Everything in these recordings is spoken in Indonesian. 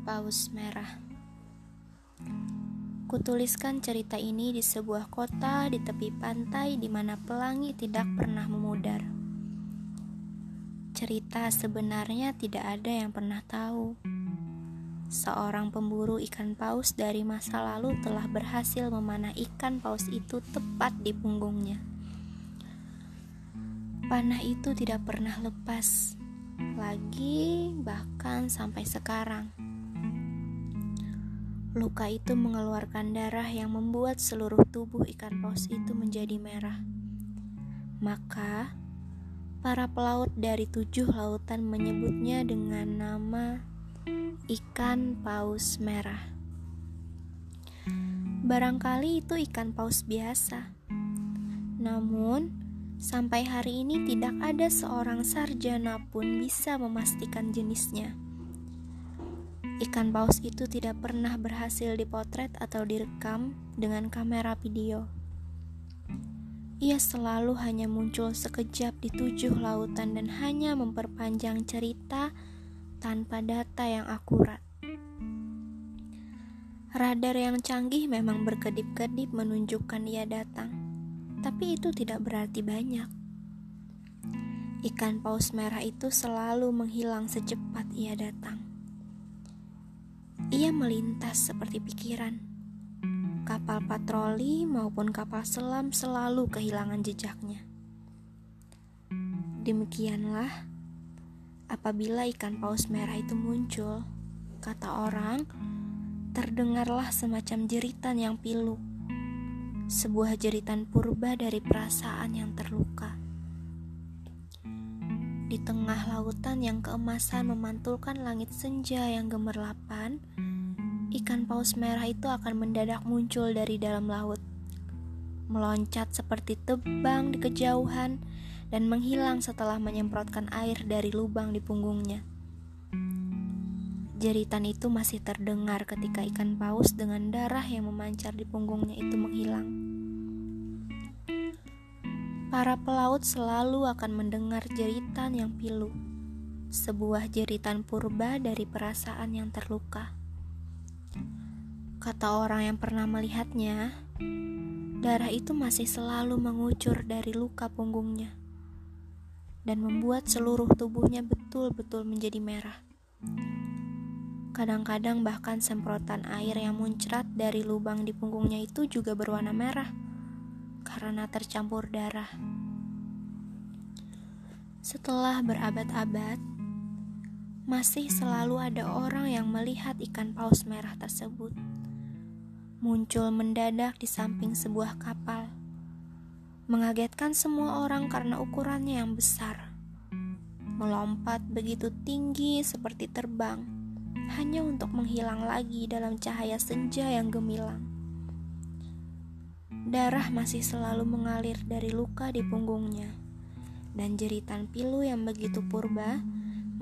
Paus Merah Kutuliskan cerita ini di sebuah kota di tepi pantai di mana pelangi tidak pernah memudar. Cerita sebenarnya tidak ada yang pernah tahu. Seorang pemburu ikan paus dari masa lalu telah berhasil memanah ikan paus itu tepat di punggungnya. Panah itu tidak pernah lepas lagi, bahkan sampai sekarang. Luka itu mengeluarkan darah yang membuat seluruh tubuh ikan paus itu menjadi merah. Maka, para pelaut dari tujuh lautan menyebutnya dengan nama ikan paus merah. Barangkali itu ikan paus biasa, namun Sampai hari ini tidak ada seorang sarjana pun bisa memastikan jenisnya. Ikan paus itu tidak pernah berhasil dipotret atau direkam dengan kamera video. Ia selalu hanya muncul sekejap di tujuh lautan dan hanya memperpanjang cerita tanpa data yang akurat. Radar yang canggih memang berkedip-kedip menunjukkan ia datang tapi itu tidak berarti banyak. Ikan paus merah itu selalu menghilang secepat ia datang. Ia melintas seperti pikiran. Kapal patroli maupun kapal selam selalu kehilangan jejaknya. Demikianlah, apabila ikan paus merah itu muncul, kata orang, terdengarlah semacam jeritan yang pilu sebuah jeritan purba dari perasaan yang terluka. Tengah lautan yang keemasan memantulkan langit senja yang gemerlapan, ikan paus merah itu akan mendadak muncul dari dalam laut, meloncat seperti tebang di kejauhan dan menghilang setelah menyemprotkan air dari lubang di punggungnya. Jeritan itu masih terdengar ketika ikan paus dengan darah yang memancar di punggungnya itu menghilang. Para pelaut selalu akan mendengar jeritan yang pilu, sebuah jeritan purba dari perasaan yang terluka. Kata orang yang pernah melihatnya, darah itu masih selalu mengucur dari luka punggungnya dan membuat seluruh tubuhnya betul-betul menjadi merah. Kadang-kadang bahkan semprotan air yang muncrat dari lubang di punggungnya itu juga berwarna merah karena tercampur darah. Setelah berabad-abad, masih selalu ada orang yang melihat ikan paus merah tersebut muncul mendadak di samping sebuah kapal, mengagetkan semua orang karena ukurannya yang besar, melompat begitu tinggi seperti terbang hanya untuk menghilang lagi dalam cahaya senja yang gemilang. Darah masih selalu mengalir dari luka di punggungnya, dan jeritan pilu yang begitu purba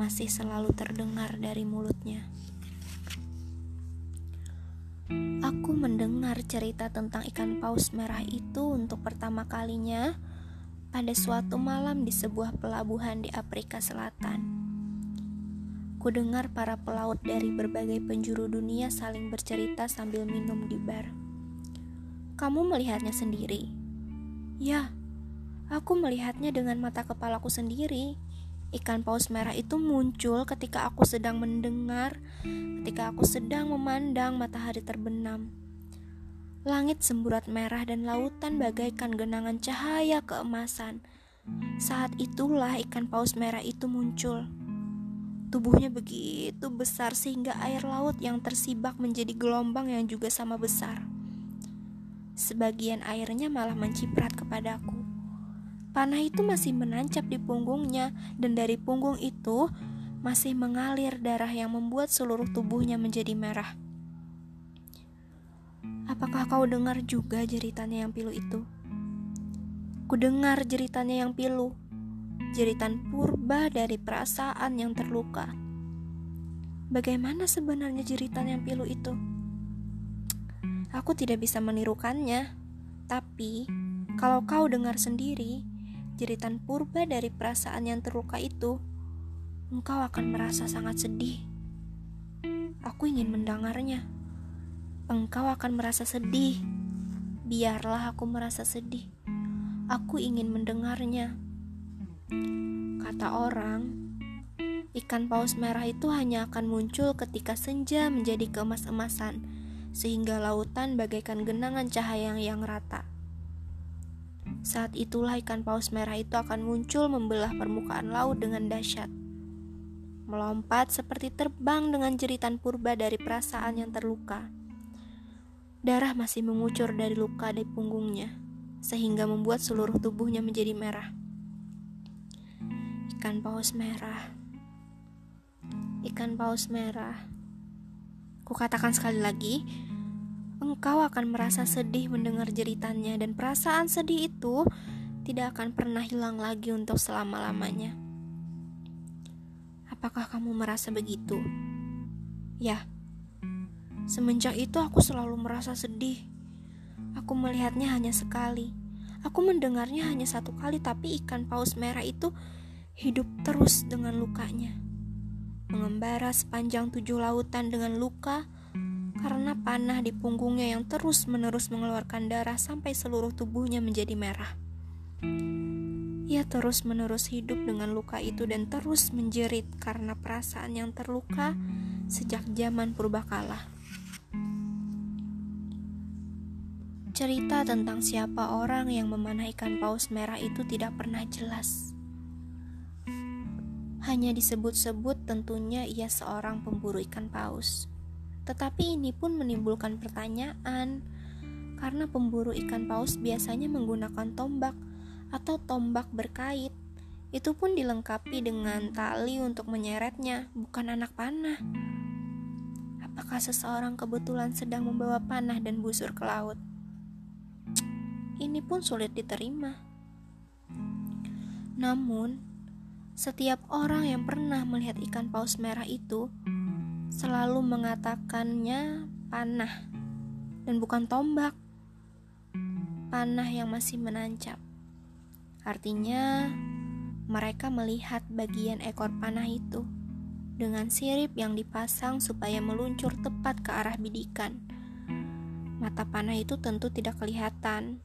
masih selalu terdengar dari mulutnya. Aku mendengar cerita tentang ikan paus merah itu untuk pertama kalinya pada suatu malam di sebuah pelabuhan di Afrika Selatan. Ku dengar para pelaut dari berbagai penjuru dunia saling bercerita sambil minum di bar. Kamu melihatnya sendiri? Ya, aku melihatnya dengan mata kepalaku sendiri. Ikan paus merah itu muncul ketika aku sedang mendengar, ketika aku sedang memandang matahari terbenam. Langit semburat merah dan lautan bagaikan genangan cahaya keemasan. Saat itulah ikan paus merah itu muncul. Tubuhnya begitu besar sehingga air laut yang tersibak menjadi gelombang yang juga sama besar. Sebagian airnya malah menciprat kepadaku. Panah itu masih menancap di punggungnya dan dari punggung itu masih mengalir darah yang membuat seluruh tubuhnya menjadi merah. Apakah kau dengar juga jeritannya yang pilu itu? Ku dengar jeritannya yang pilu jeritan purba dari perasaan yang terluka. Bagaimana sebenarnya jeritan yang pilu itu? Aku tidak bisa menirukannya, tapi kalau kau dengar sendiri jeritan purba dari perasaan yang terluka itu, engkau akan merasa sangat sedih. Aku ingin mendengarnya. Engkau akan merasa sedih. Biarlah aku merasa sedih. Aku ingin mendengarnya. Kata orang, ikan paus merah itu hanya akan muncul ketika senja menjadi keemas-emasan, sehingga lautan bagaikan genangan cahaya yang rata. Saat itulah ikan paus merah itu akan muncul membelah permukaan laut dengan dahsyat. Melompat seperti terbang dengan jeritan purba dari perasaan yang terluka. Darah masih mengucur dari luka di punggungnya, sehingga membuat seluruh tubuhnya menjadi merah. Ikan paus merah. Ikan paus merah. Kukatakan sekali lagi, engkau akan merasa sedih mendengar jeritannya dan perasaan sedih itu tidak akan pernah hilang lagi untuk selama-lamanya. Apakah kamu merasa begitu? Ya. Semenjak itu aku selalu merasa sedih. Aku melihatnya hanya sekali. Aku mendengarnya hanya satu kali, tapi ikan paus merah itu hidup terus dengan lukanya. Mengembara sepanjang tujuh lautan dengan luka, karena panah di punggungnya yang terus-menerus mengeluarkan darah sampai seluruh tubuhnya menjadi merah. Ia terus-menerus hidup dengan luka itu dan terus menjerit karena perasaan yang terluka sejak zaman purbakala. Cerita tentang siapa orang yang memanah ikan paus merah itu tidak pernah jelas. Hanya disebut-sebut tentunya ia seorang pemburu ikan paus. Tetapi ini pun menimbulkan pertanyaan, karena pemburu ikan paus biasanya menggunakan tombak atau tombak berkait. Itu pun dilengkapi dengan tali untuk menyeretnya, bukan anak panah. Apakah seseorang kebetulan sedang membawa panah dan busur ke laut? Ini pun sulit diterima. Namun, setiap orang yang pernah melihat ikan paus merah itu selalu mengatakannya panah dan bukan tombak. Panah yang masih menancap. Artinya, mereka melihat bagian ekor panah itu dengan sirip yang dipasang supaya meluncur tepat ke arah bidikan. Mata panah itu tentu tidak kelihatan,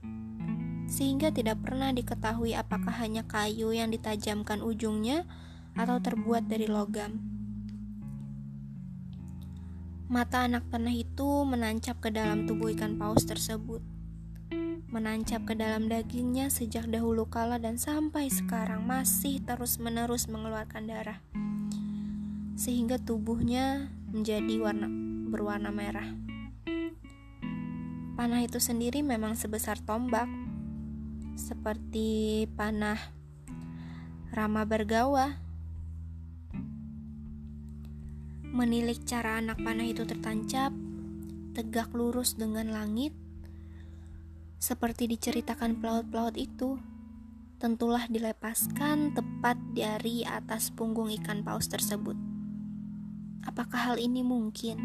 sehingga tidak pernah diketahui apakah hanya kayu yang ditajamkan ujungnya atau terbuat dari logam. Mata anak panah itu menancap ke dalam tubuh ikan paus tersebut. Menancap ke dalam dagingnya sejak dahulu kala dan sampai sekarang masih terus-menerus mengeluarkan darah. Sehingga tubuhnya menjadi warna berwarna merah. Panah itu sendiri memang sebesar tombak, seperti panah Rama Bergawa Menilik cara anak panah itu tertancap, tegak lurus dengan langit, seperti diceritakan pelaut-pelaut itu, tentulah dilepaskan tepat dari atas punggung ikan paus tersebut. Apakah hal ini mungkin?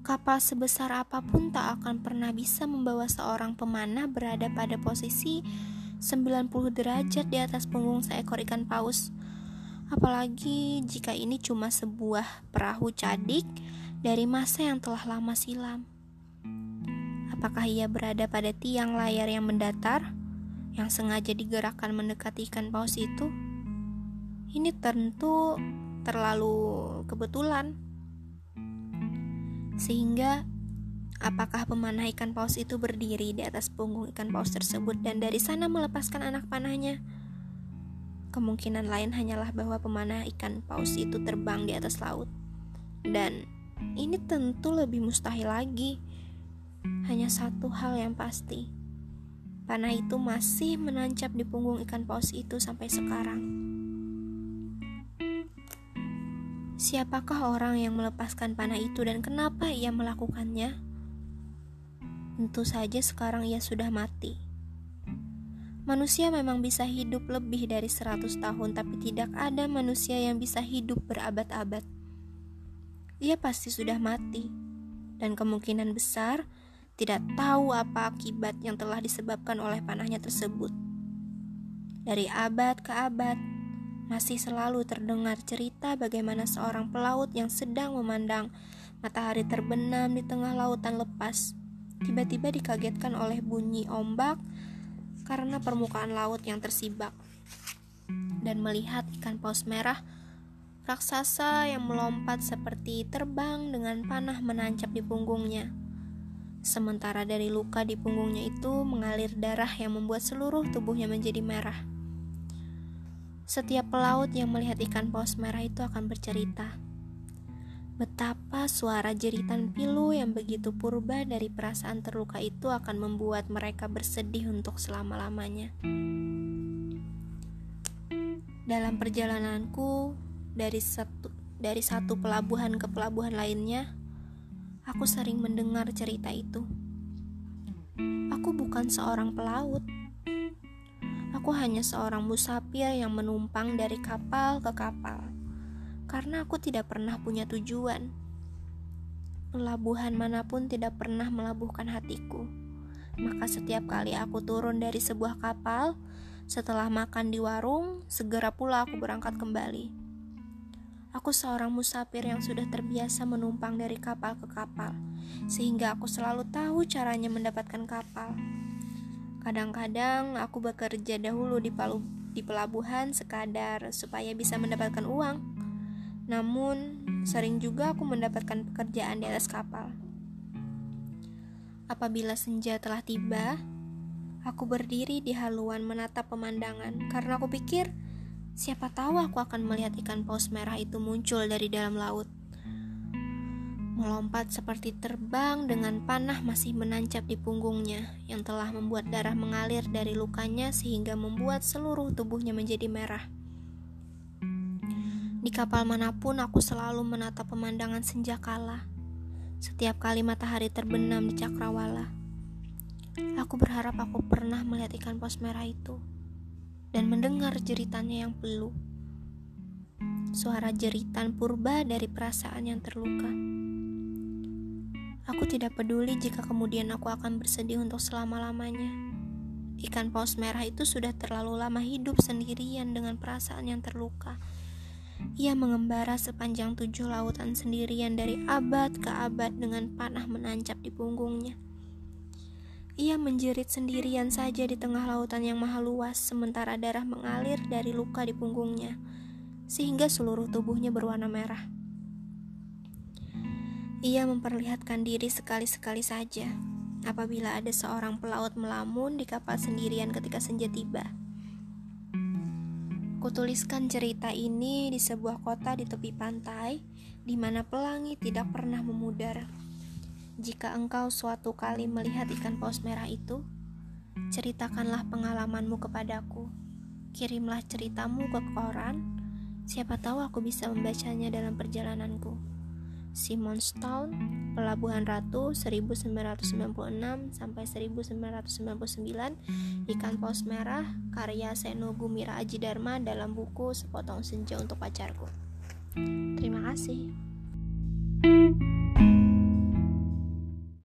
Kapal sebesar apa pun tak akan pernah bisa membawa seorang pemanah berada pada posisi 90 derajat di atas punggung seekor ikan paus apalagi jika ini cuma sebuah perahu cadik dari masa yang telah lama silam. Apakah ia berada pada tiang layar yang mendatar yang sengaja digerakkan mendekati ikan paus itu? Ini tentu terlalu kebetulan. Sehingga apakah pemanah ikan paus itu berdiri di atas punggung ikan paus tersebut dan dari sana melepaskan anak panahnya? Kemungkinan lain hanyalah bahwa pemanah ikan paus itu terbang di atas laut. Dan ini tentu lebih mustahil lagi. Hanya satu hal yang pasti. Panah itu masih menancap di punggung ikan paus itu sampai sekarang. Siapakah orang yang melepaskan panah itu dan kenapa ia melakukannya? Tentu saja sekarang ia sudah mati. Manusia memang bisa hidup lebih dari 100 tahun, tapi tidak ada manusia yang bisa hidup berabad-abad. Ia pasti sudah mati, dan kemungkinan besar tidak tahu apa akibat yang telah disebabkan oleh panahnya tersebut. Dari abad ke abad, masih selalu terdengar cerita bagaimana seorang pelaut yang sedang memandang matahari terbenam di tengah lautan lepas. Tiba-tiba dikagetkan oleh bunyi ombak karena permukaan laut yang tersibak. Dan melihat ikan paus merah raksasa yang melompat seperti terbang dengan panah menancap di punggungnya. Sementara dari luka di punggungnya itu mengalir darah yang membuat seluruh tubuhnya menjadi merah. Setiap pelaut yang melihat ikan paus merah itu akan bercerita betapa suara jeritan pilu yang begitu purba dari perasaan terluka itu akan membuat mereka bersedih untuk selama-lamanya. Dalam perjalananku dari satu dari satu pelabuhan ke pelabuhan lainnya, aku sering mendengar cerita itu. Aku bukan seorang pelaut, Aku hanya seorang musafir yang menumpang dari kapal ke kapal, karena aku tidak pernah punya tujuan. Pelabuhan mana pun tidak pernah melabuhkan hatiku. Maka setiap kali aku turun dari sebuah kapal, setelah makan di warung, segera pula aku berangkat kembali. Aku seorang musafir yang sudah terbiasa menumpang dari kapal ke kapal, sehingga aku selalu tahu caranya mendapatkan kapal. Kadang-kadang aku bekerja dahulu di, palu, di pelabuhan sekadar supaya bisa mendapatkan uang. Namun, sering juga aku mendapatkan pekerjaan di atas kapal. Apabila senja telah tiba, aku berdiri di haluan menatap pemandangan karena aku pikir siapa tahu aku akan melihat ikan paus merah itu muncul dari dalam laut melompat seperti terbang dengan panah masih menancap di punggungnya yang telah membuat darah mengalir dari lukanya sehingga membuat seluruh tubuhnya menjadi merah. Di kapal mana pun aku selalu menatap pemandangan senjakala. Setiap kali matahari terbenam di cakrawala. Aku berharap aku pernah melihat ikan pos merah itu dan mendengar jeritannya yang peluh. Suara jeritan purba dari perasaan yang terluka. Aku tidak peduli jika kemudian aku akan bersedih untuk selama-lamanya. Ikan paus merah itu sudah terlalu lama hidup sendirian dengan perasaan yang terluka. Ia mengembara sepanjang tujuh lautan sendirian dari abad ke abad dengan panah menancap di punggungnya. Ia menjerit sendirian saja di tengah lautan yang maha luas, sementara darah mengalir dari luka di punggungnya, sehingga seluruh tubuhnya berwarna merah. Ia memperlihatkan diri sekali-sekali saja apabila ada seorang pelaut melamun di kapal sendirian ketika senja tiba. Kutuliskan cerita ini di sebuah kota di tepi pantai, di mana pelangi tidak pernah memudar. Jika engkau suatu kali melihat ikan paus merah itu, ceritakanlah pengalamanmu kepadaku. Kirimlah ceritamu ke koran, siapa tahu aku bisa membacanya dalam perjalananku. Simonstown, Pelabuhan Ratu 1996 sampai 1999, Ikan Paus Merah, karya Seno Gumira Aji Dharma dalam buku Sepotong Senja untuk Pacarku. Terima kasih. thank you